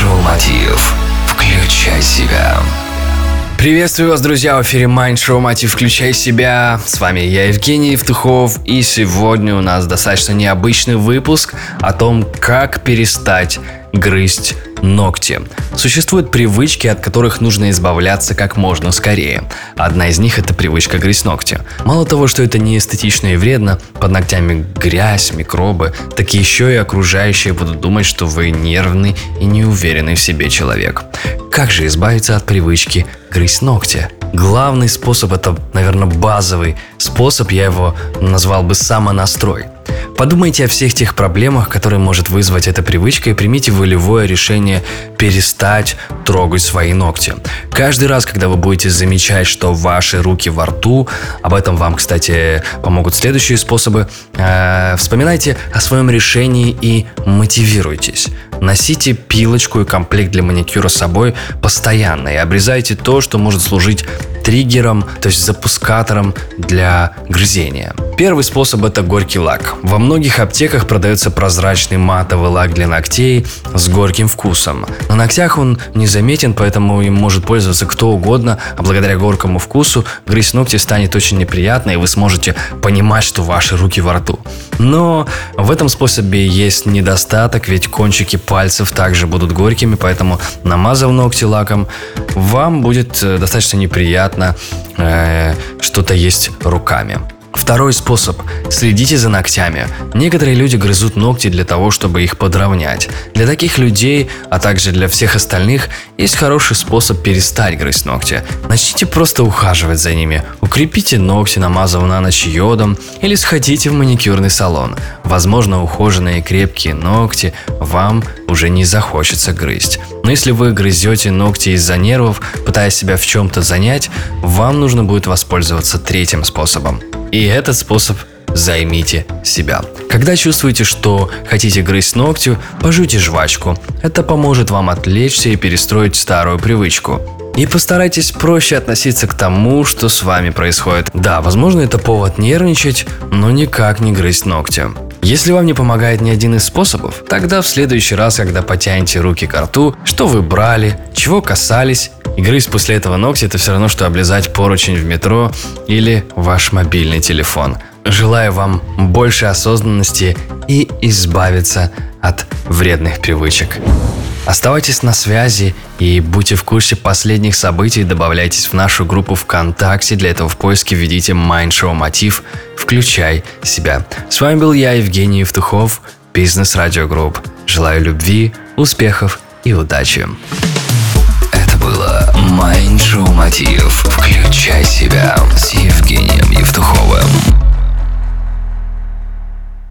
Шоу Мотив. Включай себя. Приветствую вас, друзья, в эфире Mind Show Включай себя. С вами я, Евгений Евтухов, и сегодня у нас достаточно необычный выпуск о том, как перестать грызть ногти. Существуют привычки, от которых нужно избавляться как можно скорее. Одна из них – это привычка грызть ногти. Мало того, что это не эстетично и вредно, под ногтями грязь, микробы, так еще и окружающие будут думать, что вы нервный и неуверенный в себе человек. Как же избавиться от привычки грызть ногти? Главный способ – это, наверное, базовый способ, я его назвал бы самонастрой – Подумайте о всех тех проблемах, которые может вызвать эта привычка, и примите волевое решение перестать трогать свои ногти. Каждый раз, когда вы будете замечать, что ваши руки во рту, об этом вам, кстати, помогут следующие способы, э, вспоминайте о своем решении и мотивируйтесь. Носите пилочку и комплект для маникюра с собой постоянно и обрезайте то, что может служить триггером, то есть запускатором для грызения. Первый способ это горький лак. Во многих аптеках продается прозрачный матовый лак для ногтей с горьким вкусом. На ногтях он незаметен, поэтому им может пользоваться кто угодно, а благодаря горькому вкусу грызть ногти станет очень неприятно, и вы сможете понимать, что ваши руки во рту. Но в этом способе есть недостаток, ведь кончики пальцев также будут горькими, поэтому намазав ногти лаком, вам будет э, достаточно неприятно э, что-то есть руками. Второй способ – следите за ногтями. Некоторые люди грызут ногти для того, чтобы их подровнять. Для таких людей, а также для всех остальных, есть хороший способ перестать грызть ногти. Начните просто ухаживать за ними. Укрепите ногти, намазав на ночь йодом, или сходите в маникюрный салон. Возможно, ухоженные крепкие ногти вам уже не захочется грызть. Но если вы грызете ногти из-за нервов, пытаясь себя в чем-то занять, вам нужно будет воспользоваться третьим способом. И этот способ займите себя. Когда чувствуете, что хотите грызть ногтю, пожуйте жвачку. Это поможет вам отвлечься и перестроить старую привычку. И постарайтесь проще относиться к тому, что с вами происходит. Да, возможно, это повод нервничать, но никак не грызть ногти. Если вам не помогает ни один из способов, тогда в следующий раз, когда потянете руки к рту, что вы брали, чего касались, и грызть после этого ногти – это все равно, что облизать поручень в метро или ваш мобильный телефон. Желаю вам больше осознанности и избавиться от вредных привычек. Оставайтесь на связи и будьте в курсе последних событий, добавляйтесь в нашу группу ВКонтакте. Для этого в поиске введите Show Мотив «Включай себя». С вами был я, Евгений Евтухов, Бизнес Радио Групп. Желаю любви, успехов и удачи. Это было шоу Мотив. Включай себя.